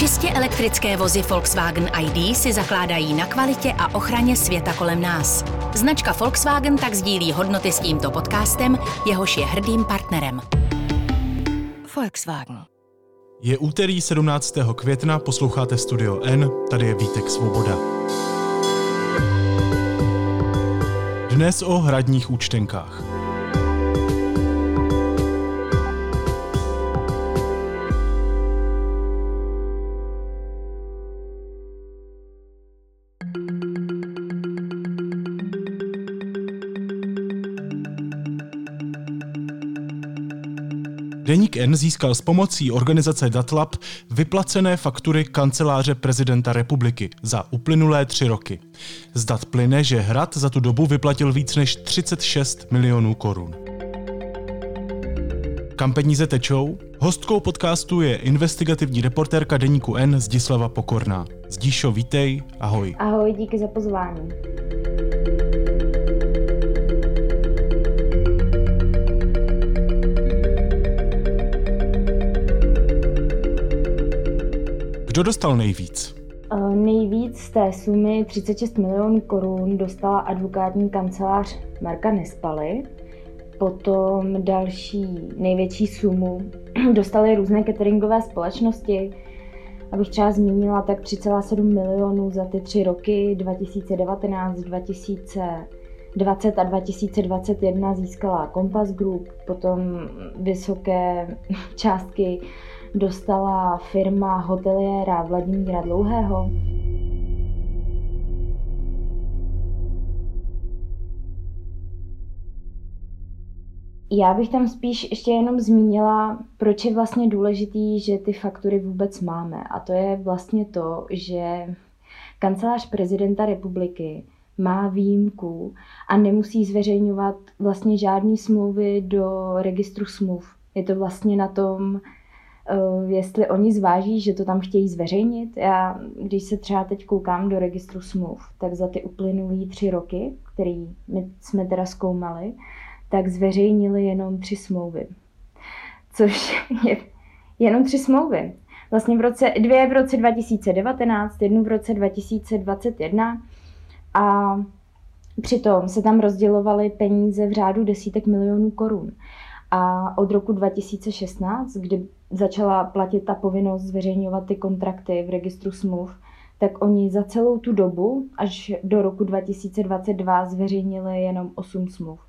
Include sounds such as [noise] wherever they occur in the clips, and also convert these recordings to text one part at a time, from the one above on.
Čistě elektrické vozy Volkswagen ID si zakládají na kvalitě a ochraně světa kolem nás. Značka Volkswagen tak sdílí hodnoty s tímto podcastem, jehož je hrdým partnerem. Volkswagen. Je úterý 17. května, posloucháte Studio N, tady je Vítek Svoboda. Dnes o hradních účtenkách. N získal s pomocí organizace Datlab vyplacené faktury kanceláře prezidenta republiky za uplynulé tři roky. Z dat plyne, že Hrad za tu dobu vyplatil víc než 36 milionů korun. Kam peníze tečou? Hostkou podcastu je investigativní reportérka Deníku N Zdislava Pokorná. Zdíšo, vítej, ahoj. Ahoj, díky za pozvání. Kdo dostal nejvíc? Uh, nejvíc z té sumy 36 milionů korun dostala advokátní kancelář Marka Nespaly. Potom další největší sumu [clears throat] dostaly různé cateringové společnosti. Abych třeba zmínila, tak 3,7 milionů za ty tři roky 2019, 2020 a 2021 získala Compass Group, potom vysoké [laughs] částky dostala firma hoteliéra Vladimíra Dlouhého. Já bych tam spíš ještě jenom zmínila, proč je vlastně důležitý, že ty faktury vůbec máme. A to je vlastně to, že kancelář prezidenta republiky má výjimku a nemusí zveřejňovat vlastně žádné smlouvy do registru smluv. Je to vlastně na tom jestli oni zváží, že to tam chtějí zveřejnit. Já, když se třeba teď koukám do registru smluv, tak za ty uplynulé tři roky, který my jsme teda zkoumali, tak zveřejnili jenom tři smlouvy. Což [laughs] je jenom tři smlouvy. Vlastně v roce, dvě v roce 2019, jednu v roce 2021 a přitom se tam rozdělovaly peníze v řádu desítek milionů korun. A od roku 2016, kdy začala platit ta povinnost zveřejňovat ty kontrakty v registru smluv, tak oni za celou tu dobu, až do roku 2022, zveřejnili jenom 8 smluv.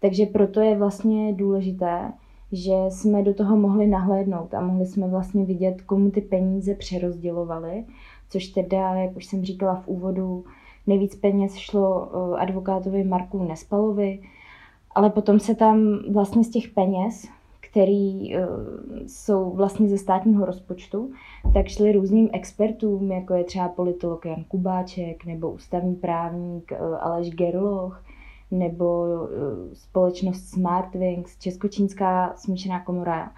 Takže proto je vlastně důležité, že jsme do toho mohli nahlédnout a mohli jsme vlastně vidět, komu ty peníze přerozdělovaly, což teda, jak už jsem říkala v úvodu, nejvíc peněz šlo eh, advokátovi Marku Nespalovi, ale potom se tam vlastně z těch peněz který uh, jsou vlastně ze státního rozpočtu, tak šli různým expertům, jako je třeba politolog Jan Kubáček, nebo ústavní právník uh, Aleš Gerloch, nebo uh, společnost Smartwings, Českočínská smíšená komora.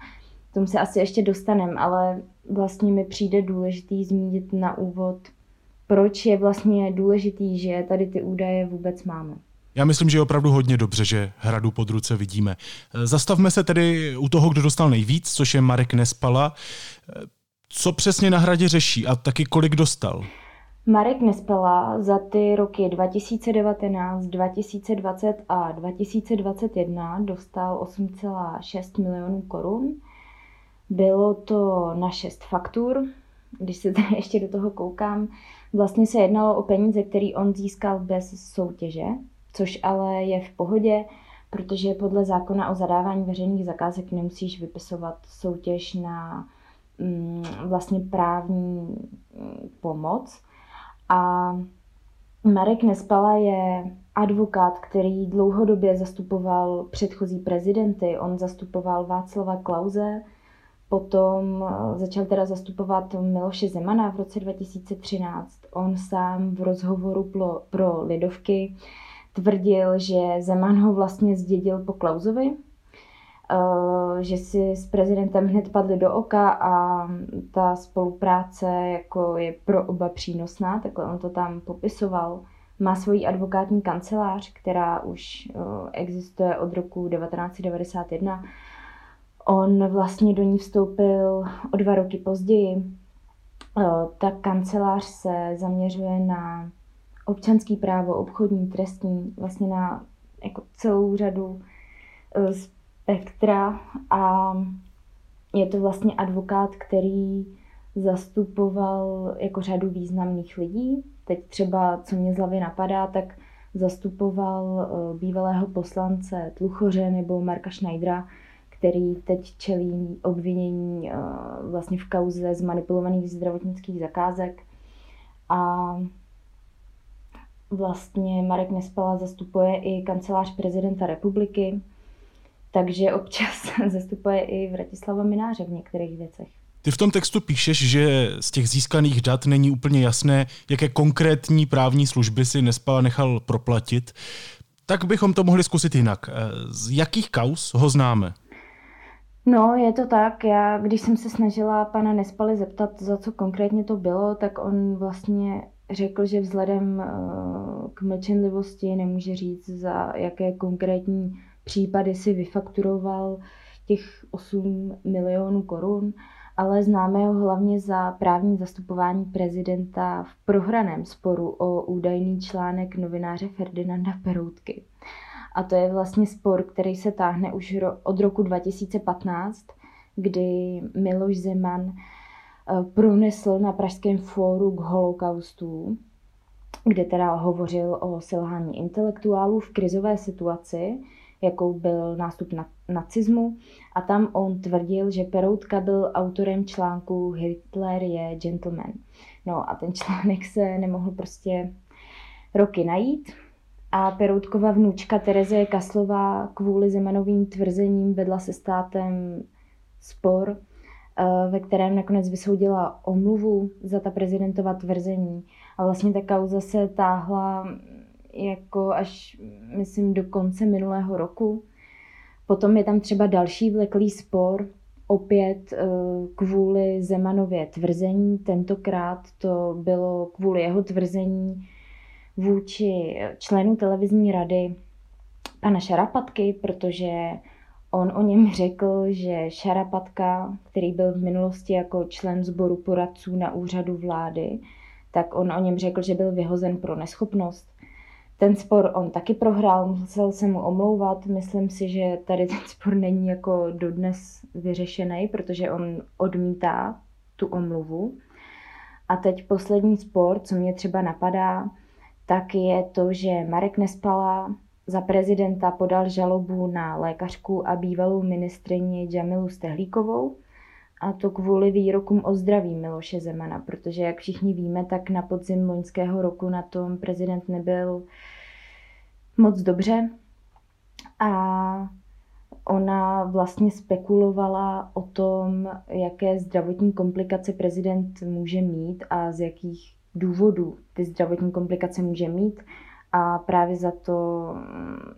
K tomu se asi ještě dostaneme, ale vlastně mi přijde důležitý zmínit na úvod, proč je vlastně důležitý, že tady ty údaje vůbec máme. Já myslím, že je opravdu hodně dobře, že hradu pod ruce vidíme. Zastavme se tedy u toho, kdo dostal nejvíc, což je Marek Nespala. Co přesně na hradě řeší a taky kolik dostal? Marek Nespala za ty roky 2019, 2020 a 2021 dostal 8,6 milionů korun. Bylo to na šest faktur. Když se tady [laughs] ještě do toho koukám, vlastně se jednalo o peníze, které on získal bez soutěže, což ale je v pohodě, protože podle zákona o zadávání veřejných zakázek nemusíš vypisovat soutěž na mm, vlastně právní mm, pomoc. A Marek Nespala je advokát, který dlouhodobě zastupoval předchozí prezidenty. On zastupoval Václava Klauze, potom eh, začal teda zastupovat Miloše Zemana v roce 2013. On sám v rozhovoru pro, pro Lidovky tvrdil, že Zeman ho vlastně zdědil po Klauzovi, eh, že si s prezidentem hned padli do oka a ta spolupráce jako je pro oba přínosná, takhle on to tam popisoval. Má svoji advokátní kancelář, která už eh, existuje od roku 1991. On vlastně do ní vstoupil o dva roky později ta kancelář se zaměřuje na občanský právo, obchodní, trestní, vlastně na jako celou řadu spektra a je to vlastně advokát, který zastupoval jako řadu významných lidí. Teď třeba, co mě z hlavy napadá, tak zastupoval eh, bývalého poslance Tluchoře nebo Marka Schneidera, který teď čelí obvinění eh, vlastně v kauze zmanipulovaných zdravotnických zakázek. A vlastně Marek Nespala zastupuje i kancelář prezidenta republiky, takže občas [laughs] zastupuje i Vratislava Mináře v některých věcech. Ty v tom textu píšeš, že z těch získaných dat není úplně jasné, jaké konkrétní právní služby si Nespala nechal proplatit. Tak bychom to mohli zkusit jinak. Z jakých kaus ho známe? No, je to tak. Já, když jsem se snažila pana Nespaly zeptat, za co konkrétně to bylo, tak on vlastně řekl, že vzhledem eh, k mlčenlivosti nemůže říct, za jaké konkrétní případy si vyfakturoval těch 8 milionů korun, ale známe ho hlavně za právní zastupování prezidenta v prohraném sporu o údajný článek novináře Ferdinanda Peroutky. A to je vlastně spor, který se táhne už od roku 2015, kdy Miloš Zeman pronesl na Pražském fóru k holokaustu, kde teda hovořil o selhání intelektuálů v krizové situaci, jakou byl nástup na, nacismu. A tam on tvrdil, že Peroutka byl autorem článku Hitler je gentleman. No a ten článek se nemohl prostě roky najít. A Peroutkova vnučka Terezie Kaslová kvůli Zemanovým tvrzením vedla se státem spor, eh, ve kterém nakonec vysoudila omluvu za ta prezidentova tvrzení. A vlastně ta kauza se táhla jako až, myslím, do konce minulého roku. Potom je tam třeba další vleklý spor, opět eh, kvůli Zemanově tvrzení. Tentokrát to bylo kvůli jeho tvrzení vůči členu televizní rady pana Šarapatky, protože on o něm řekl, že Šarapatka, který byl v minulosti jako člen sboru poradců na úřadu vlády, tak on o něm řekl, že byl vyhozen pro neschopnost. Ten spor on taky prohrál, musel se mu omlouvat. Myslím si, že tady ten spor není jako dodnes vyřešený, protože on odmítá tu omluvu. A teď poslední spor, co mě třeba napadá, tak je to, že Marek Nespala za prezidenta podal žalobu na lékařku a bývalou ministrině Jamilu Stehlíkovou, a to kvůli výrokům o zdraví Miloše Zemana, protože jak všichni víme, tak na podzim loňského roku na tom prezident nebyl moc dobře. A ona vlastně spekulovala o tom, jaké zdravotní komplikace prezident může mít a z jakých důvodů ty zdravotní komplikace může mít. A právě za to mm,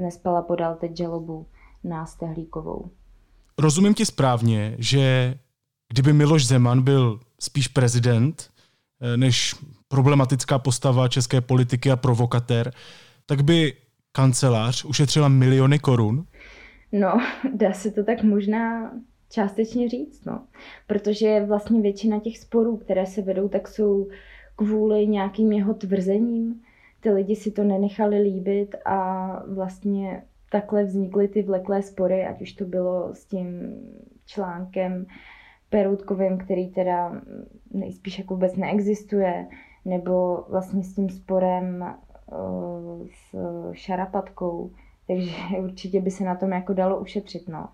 Nespala podal teď žalobu na Stehlíkovou. Rozumím ti správně, že kdyby Miloš Zeman byl spíš prezident eh, než problematická postava české politiky a provokatér, tak by kancelář ušetřila miliony korun? No, [laughs] dá se to tak možná částečně říct, no. Protože vlastně většina těch sporů, které se vedou, tak jsou kvůli nějakým jeho tvrzením. Ty lidi si to nenechali líbit a vlastně takhle vznikly ty vleklé spory, ať už to bylo s tím článkem Peroutkovým, který teda nejspíš jako vůbec neexistuje, nebo vlastně s tím sporem uh, s šarapatkou. Takže určitě by se na tom jako dalo ušetřit. No.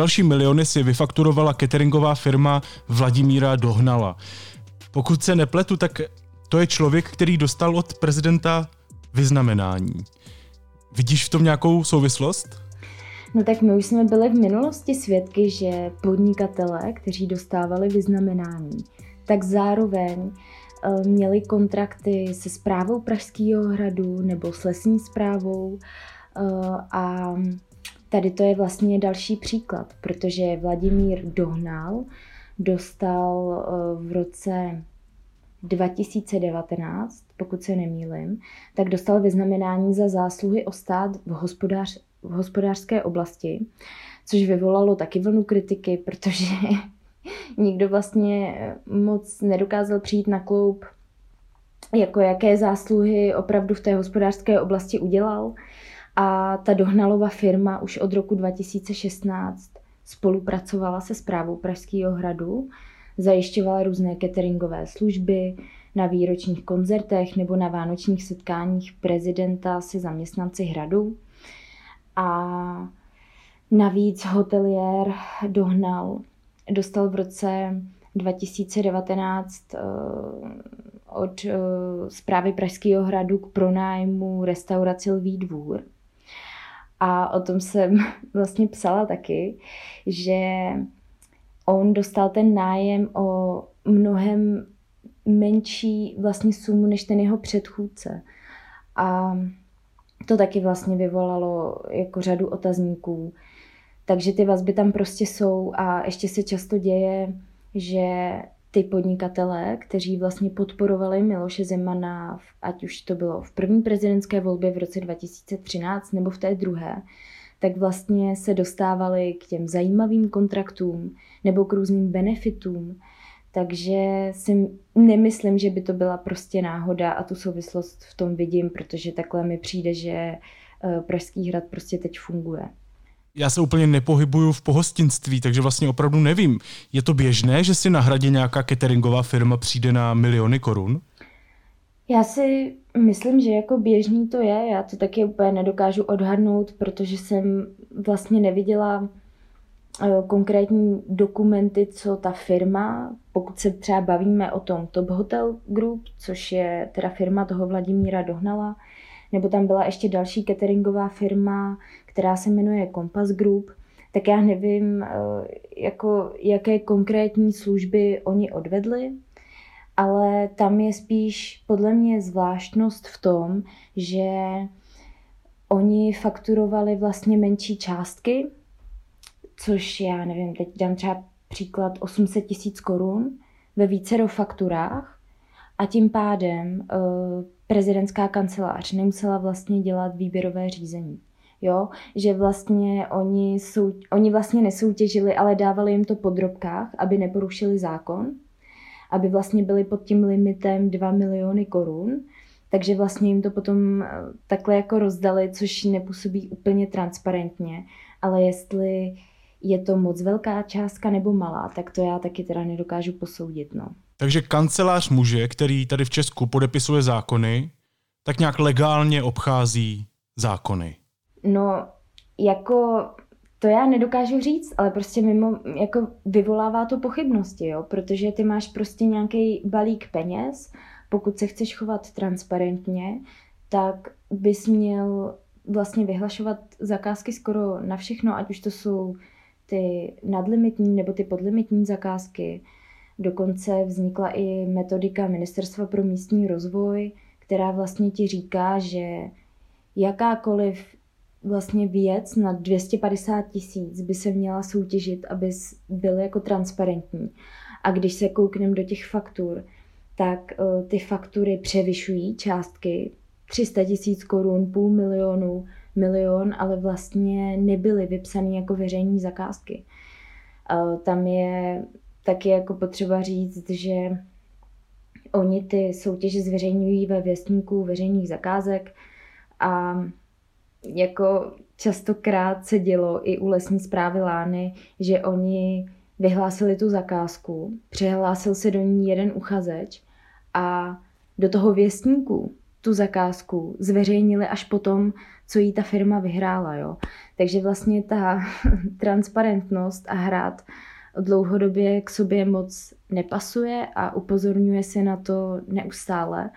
Další miliony si vyfakturovala cateringová firma Vladimíra Dohnala. Pokud se nepletu, tak to je člověk, který dostal od prezidenta vyznamenání. Vidíš v tom nějakou souvislost? No tak my už jsme byli v minulosti svědky, že podnikatele, kteří dostávali vyznamenání, tak zároveň eh, měli kontrakty se zprávou Pražského hradu nebo s lesní zprávou eh, a Tady to je vlastně další příklad, protože Vladimír Dohnal dostal eh, v roce 2019, pokud se nemýlim, tak dostal vyznamenání za zásluhy o stát v, hospodář, v hospodářské oblasti, což vyvolalo taky vlnu kritiky, protože [laughs] nikdo vlastně moc nedokázal přijít na kloup, jako jaké zásluhy opravdu v té hospodářské oblasti udělal. A ta Dohnalova firma už od roku 2016 spolupracovala se zprávou Pražského hradu, zajišťovala různé cateringové služby na výročních koncertech nebo na vánočních setkáních prezidenta se zaměstnanci hradu. A navíc hotelier Dohnal dostal v roce 2019 eh, od zprávy eh, Pražského hradu k pronájmu restauraci Lví dvůr. A o tom jsem [laughs] vlastně psala taky, že on dostal ten nájem o mnohem menší vlastně sumu než ten jeho předchůdce. A to taky vlastně vyvolalo jako řadu otazníků. Takže ty vazby tam prostě jsou a ještě se často děje, že ty podnikatelé, kteří vlastně podporovali Miloše Zemana, ať už to bylo v první prezidentské volbě v roce 2013 nebo v té druhé, tak vlastně se dostávali k těm zajímavým kontraktům nebo k různým benefitům. Takže si nemyslím, že by to byla prostě náhoda a tu souvislost v tom vidím, protože takhle mi přijde, že eh, Pražský hrad prostě teď funguje. Já se úplně nepohybuju v pohostinství, takže vlastně opravdu nevím. Je to běžné, že si na hradě nějaká cateringová firma přijde na miliony korun? Já si myslím, že jako běžný to je. Já to taky úplně nedokážu odhadnout, protože jsem vlastně neviděla eh, konkrétní dokumenty, co ta firma, pokud se třeba bavíme o tom Top Hotel Group, což je teda firma toho Vladimíra Dohnala, nebo tam byla ještě další cateringová firma, která se jmenuje Compass Group, tak já nevím, eh, jako, jaké konkrétní služby oni odvedli, ale tam je spíš podle mě zvláštnost v tom, že oni fakturovali vlastně menší částky, což já nevím, teď dám třeba příklad 800 tisíc korun ve více fakturách a tím pádem uh, prezidentská kancelář nemusela vlastně dělat výběrové řízení. Jo? Že vlastně oni, sou, oni vlastně nesoutěžili, ale dávali jim to po drobkách, aby neporušili zákon aby vlastně byli pod tím limitem 2 miliony korun. Takže vlastně jim to potom eh, takhle jako rozdali, což nepůsobí úplně transparentně. Ale jestli je to moc velká částka nebo malá, tak to já taky teda nedokážu posoudit. No. Takže kancelář muže, který tady v Česku podepisuje zákony, tak nějak legálně obchází zákony. No, jako to já nedokážu říct, ale prostě mimo, jako vyvolává to pochybnosti, jo, protože ty máš prostě nějaký balík peněz, pokud se chceš chovat transparentně, tak bys měl vlastně vyhlašovat zakázky skoro na všechno, ať už to jsou ty nadlimitní nebo ty podlimitní zakázky. Dokonce vznikla i metodika Ministerstva pro místní rozvoj, která vlastně ti říká, že jakákoliv vlastně věc na 250 tisíc by se měla soutěžit, aby byl jako transparentní. A když se koukneme do těch faktur, tak uh, ty faktury převyšují částky 300 tisíc korun, půl milionu, milion, ale vlastně nebyly vypsané jako veřejní zakázky. Uh, tam je taky jako potřeba říct, že oni ty soutěže zveřejňují ve věstníku veřejných zakázek a jako častokrát se dělo i u lesní zprávy Lány, že oni vyhlásili tu zakázku, přihlásil se do ní jeden uchazeč a do toho věstníku tu zakázku zveřejnili až potom, co jí ta firma vyhrála. Jo? Takže vlastně ta [laughs] transparentnost a hrát dlouhodobě k sobě moc nepasuje a upozorňuje se na to neustále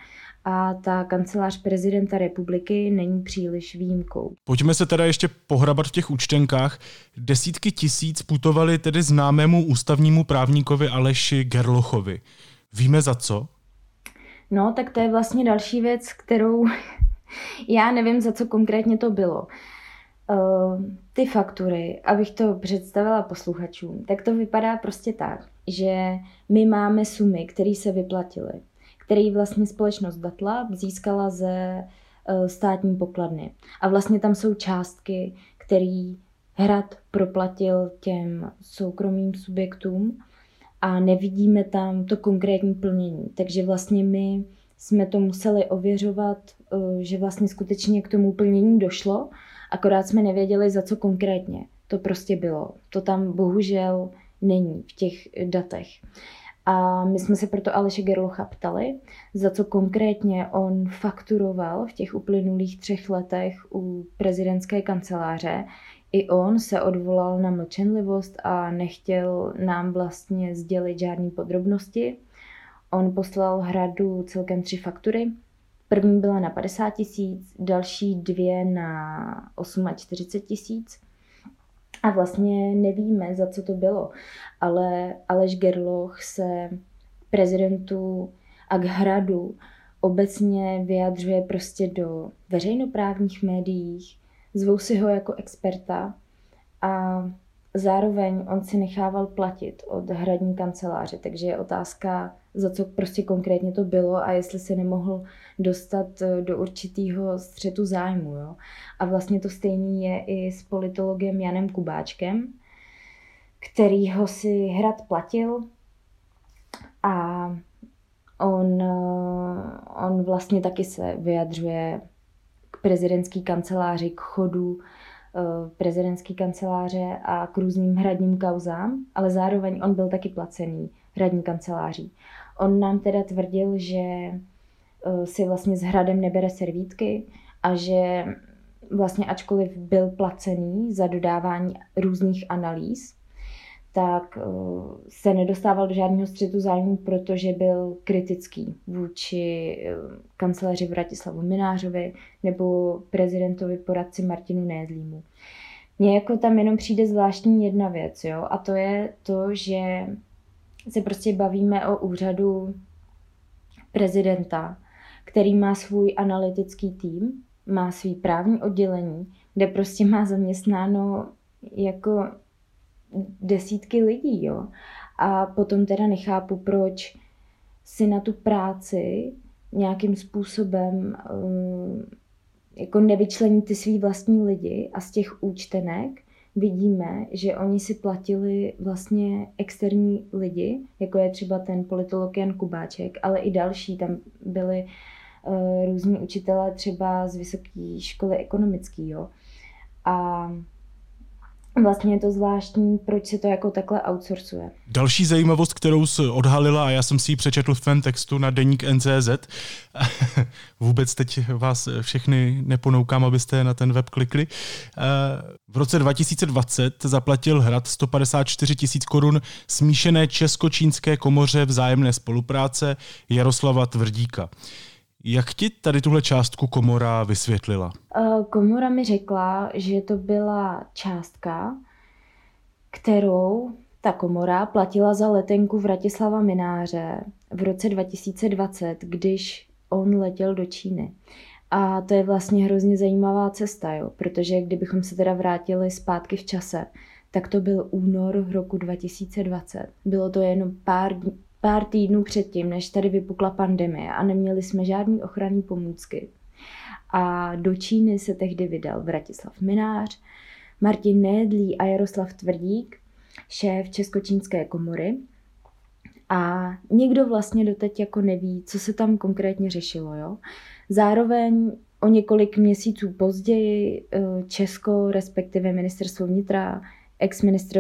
a ta kancelář prezidenta republiky není příliš výjimkou. Pojďme se teda ještě pohrabat v těch účtenkách. Desítky tisíc putovali tedy známému ústavnímu právníkovi Aleši Gerlochovi. Víme za co? No, tak to je vlastně další věc, kterou [laughs] já nevím, za co konkrétně to bylo. Uh, ty faktury, abych to představila posluchačům, tak to vypadá prostě tak, že my máme sumy, které se vyplatily který vlastně společnost Datla získala ze eh, státní pokladny. A vlastně tam jsou částky, které hrad proplatil těm soukromým subjektům a nevidíme tam to konkrétní plnění. Takže vlastně my jsme to museli ověřovat, eh, že vlastně skutečně k tomu plnění došlo, akorát jsme nevěděli, za co konkrétně to prostě bylo. To tam bohužel není v těch datech. A my jsme se proto Aleše Gerlocha ptali, za co konkrétně on fakturoval v těch uplynulých třech letech u prezidentské kanceláře. I on se odvolal na mlčenlivost a nechtěl nám vlastně sdělit žádné podrobnosti. On poslal hradu celkem tři faktury. První byla na 50 tisíc, další dvě na 48 tisíc. A vlastně nevíme, za co to bylo. Ale Aleš Gerloch se prezidentu a k hradu obecně vyjadřuje prostě do veřejnoprávních médiích, zvou si ho jako experta a zároveň on si nechával platit od hradní kanceláře, takže je otázka, za co prostě konkrétně to bylo a jestli se nemohl dostat eh, do určitého střetu zájmu. Jo? A vlastně to stejný je i s politologem Janem Kubáčkem, který ho si hrad platil a on, eh, on vlastně taky se vyjadřuje k prezidentské kanceláři, k chodu eh, prezidentské kanceláře a k různým hradním kauzám, ale zároveň on byl taky placený hradní kanceláří. On nám teda tvrdil, že eh, si vlastně s hradem nebere servítky a že vlastně ačkoliv byl placený za dodávání různých analýz, tak eh, se nedostával do žádného střetu zájmu, protože byl kritický vůči eh, kanceláři Vratislavu Minářovi nebo prezidentovi poradci Martinu Nédlímu. Mně jako tam jenom přijde zvláštní jedna věc, jo, a to je to, že se prostě bavíme o úřadu prezidenta, který má svůj analytický tým, má svý právní oddělení, kde prostě má zaměstnáno jako desítky lidí, jo. A potom teda nechápu, proč si na tu práci nějakým způsobem um, jako nevyčlení ty svý vlastní lidi a z těch účtenek vidíme, že oni si platili vlastně externí lidi, jako je třeba ten politolog Jan Kubáček, ale i další. Tam byli uh, různí učitelé třeba z vysoké školy ekonomické, jo. A vlastně je to zvláštní, proč se to jako takhle outsourcuje. Další zajímavost, kterou jsi odhalila, a já jsem si ji přečetl v tvém textu na deník NCZ, [laughs] vůbec teď vás všechny neponoukám, abyste na ten web klikli. V roce 2020 zaplatil hrad 154 tisíc korun smíšené česko-čínské komoře vzájemné spolupráce Jaroslava Tvrdíka. Jak ti tady tuhle částku komora vysvětlila? Eh, komora mi řekla, že to byla částka, kterou ta komora platila za letenku Vratislava Mináře v roce 2020, když on letěl do Číny. A to je vlastně hrozně zajímavá cesta, jo? protože kdybychom se teda vrátili zpátky v čase, tak to byl únor roku 2020. Bylo to jenom pár pár týdnů předtím, než tady vypukla pandemie a neměli jsme žádný ochranní pomůcky. A do Číny se tehdy vydal Vratislav Minář, Martin Nédlí a Jaroslav Tvrdík, šéf Českočínské komory. A nikdo vlastně doteď jako neví, co se tam konkrétně řešilo. Jo? Zároveň o několik měsíců později eh, Česko, respektive ministerstvo vnitra, ex-ministr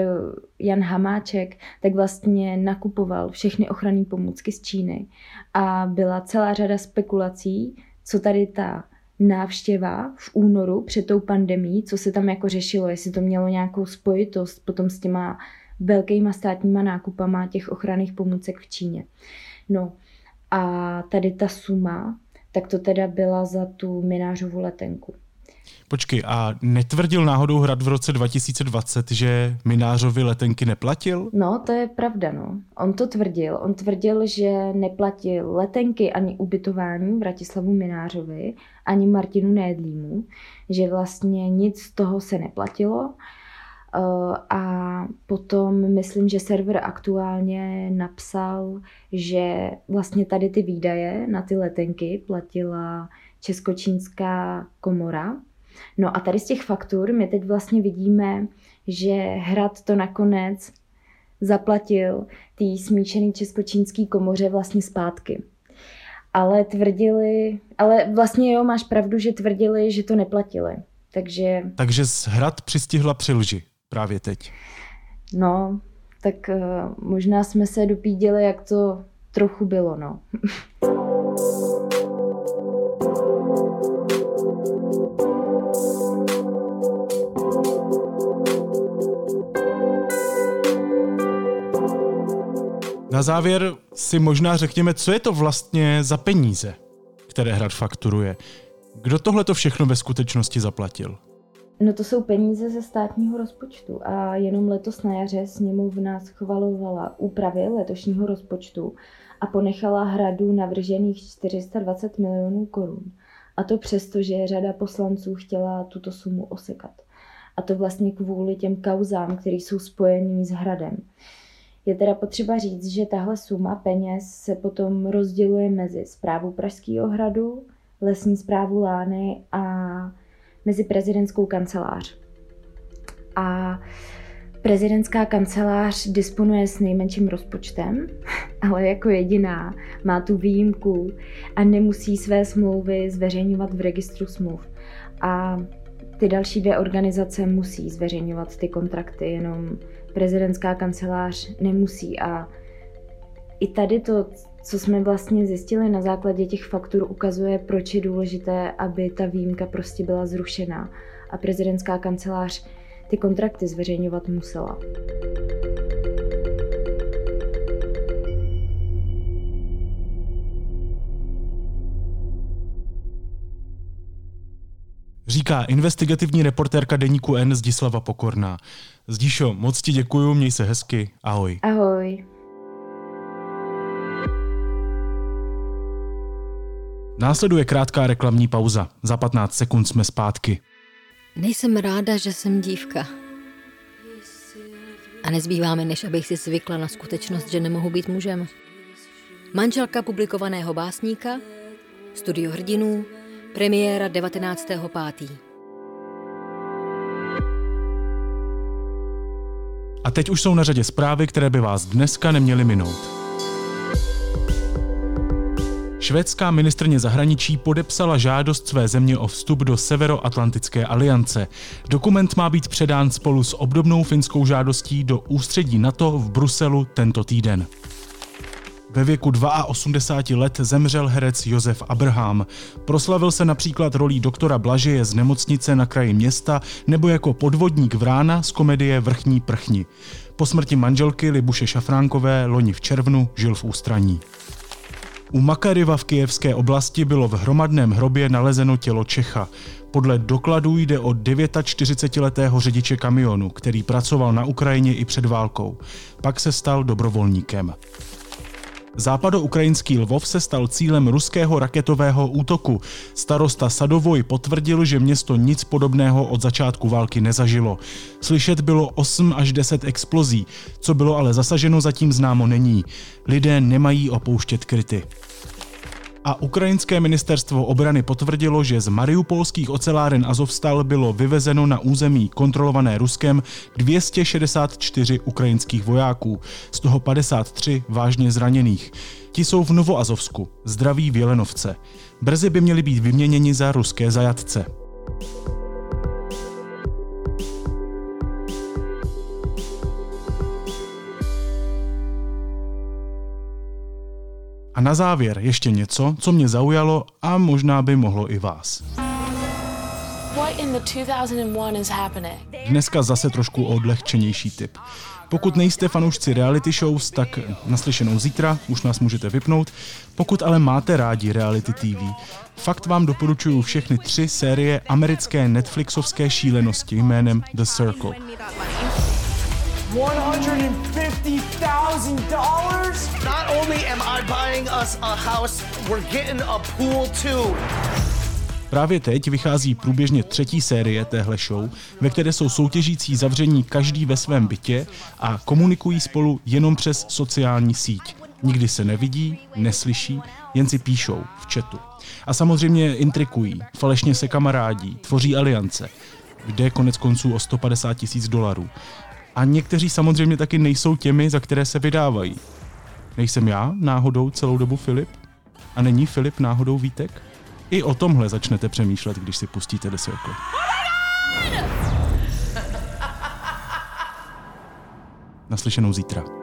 Jan Hamáček, tak vlastně nakupoval všechny ochranné pomůcky z Číny. A byla celá řada spekulací, co tady ta návštěva v únoru před tou pandemí, co se tam jako řešilo, jestli to mělo nějakou spojitost potom s těma velkýma státníma nákupama těch ochranných pomůcek v Číně. No a tady ta suma, tak to teda byla za tu minářovu letenku. Počkej, a netvrdil náhodou Hrad v roce 2020, že Minářovi letenky neplatil? No, to je pravda, no. On to tvrdil. On tvrdil, že neplatil letenky ani ubytování Vratislavu Minářovi, ani Martinu Nédlímu, že vlastně nic z toho se neplatilo. a potom myslím, že server aktuálně napsal, že vlastně tady ty výdaje na ty letenky platila Českočínská komora. No a tady z těch faktur my teď vlastně vidíme, že Hrad to nakonec zaplatil té smíšené českočínské komoře vlastně zpátky. Ale tvrdili, ale vlastně jo, máš pravdu, že tvrdili, že to neplatili. Takže... Takže Hrad přistihla při lži právě teď. No, tak uh, možná jsme se dopíděli, jak to trochu bylo, no. [laughs] Závěr si možná řekněme, co je to vlastně za peníze, které Hrad fakturuje. Kdo tohle to všechno ve skutečnosti zaplatil? No to jsou peníze ze státního rozpočtu a jenom letos na jaře sněmovna schvalovala úpravy letošního rozpočtu a ponechala hradu navržených 420 milionů korun. A to přesto, že řada poslanců chtěla tuto sumu osekat. A to vlastně kvůli těm kauzám, které jsou spojený s hradem. Je teda potřeba říct, že tahle suma peněz se potom rozděluje mezi zprávu Pražského hradu, lesní zprávu Lány a mezi prezidentskou kancelář. A prezidentská kancelář disponuje s nejmenším rozpočtem, [laughs] ale jako jediná má tu výjimku a nemusí své smlouvy zveřejňovat v registru smluv. A ty další dvě organizace musí zveřejňovat ty kontrakty, jenom prezidentská kancelář nemusí. A i tady to, co jsme vlastně zjistili na základě těch faktur, ukazuje, proč je důležité, aby ta výjimka prostě byla zrušená a prezidentská kancelář ty kontrakty zveřejňovat musela. Říká investigativní reportérka deníku N Zdislava Pokorná. Zdíšo, moc ti děkuju, měj se hezky, ahoj. Ahoj. Následuje krátká reklamní pauza. Za 15 sekund jsme zpátky. Nejsem ráda, že jsem dívka. A nezbývá mi, než abych si zvykla na skutečnost, že nemohu být mužem. Manželka publikovaného básníka, studio hrdinů, premiéra 19.5. A teď už jsou na řadě zprávy, které by vás dneska neměly minout. Švédská ministrně zahraničí podepsala žádost své země o vstup do Severoatlantické aliance. Dokument má být předán spolu s obdobnou finskou žádostí do ústředí NATO v Bruselu tento týden. Ve věku 82 let zemřel herec Josef Abraham. Proslavil se například rolí doktora Blažeje z nemocnice na kraji města nebo jako podvodník Vrána z komedie Vrchní prchni. Po smrti manželky Libuše Šafránkové loni v červnu žil v ústraní. U Makaryva v kijevské oblasti bylo v hromadném hrobě nalezeno tělo Čecha. Podle dokladů jde o 49-letého řidiče kamionu, který pracoval na Ukrajině i před válkou. Pak se stal dobrovolníkem. Západoukrajinský Lvov se stal cílem ruského raketového útoku. Starosta Sadovoj potvrdil, že město nic podobného od začátku války nezažilo. Slyšet bylo 8 až 10 explozí, co bylo ale zasaženo zatím známo není. Lidé nemají opouštět kryty a ukrajinské ministerstvo obrany potvrdilo, že z mariupolských oceláren Azovstal bylo vyvezeno na území kontrolované Ruskem 264 ukrajinských vojáků, z toho 53 vážně zraněných. Ti jsou v Novoazovsku, zdraví v Jelenovce. Brzy by měli být vyměněni za ruské zajatce. A na závěr ještě něco, co mě zaujalo a možná by mohlo i vás. Dneska zase trošku odlehčenější tip. Pokud nejste fanoušci reality shows, tak naslyšenou zítra, už nás můžete vypnout. Pokud ale máte rádi reality TV, fakt vám doporučuju všechny tři série americké Netflixovské šílenosti jménem The Circle. $150,000? Not only am I buying us a house, we're getting a pool too. Právě teď vychází průběžně třetí série téhle show, ve které jsou soutěžící zavření každý ve svém bytě a komunikují spolu jenom přes sociální síť. Nikdy se nevidí, neslyší, jen si píšou v chatu. A samozřejmě intrikují, falešně se kamarádí, tvoří aliance. Jde konec konců o 150 tisíc dolarů. A někteří samozřejmě taky nejsou těmi, za které se vydávají. Nejsem já náhodou celou dobu Filip? A není Filip náhodou Vítek? I o tomhle začnete přemýšlet, když si pustíte The Circle. Naslyšenou zítra.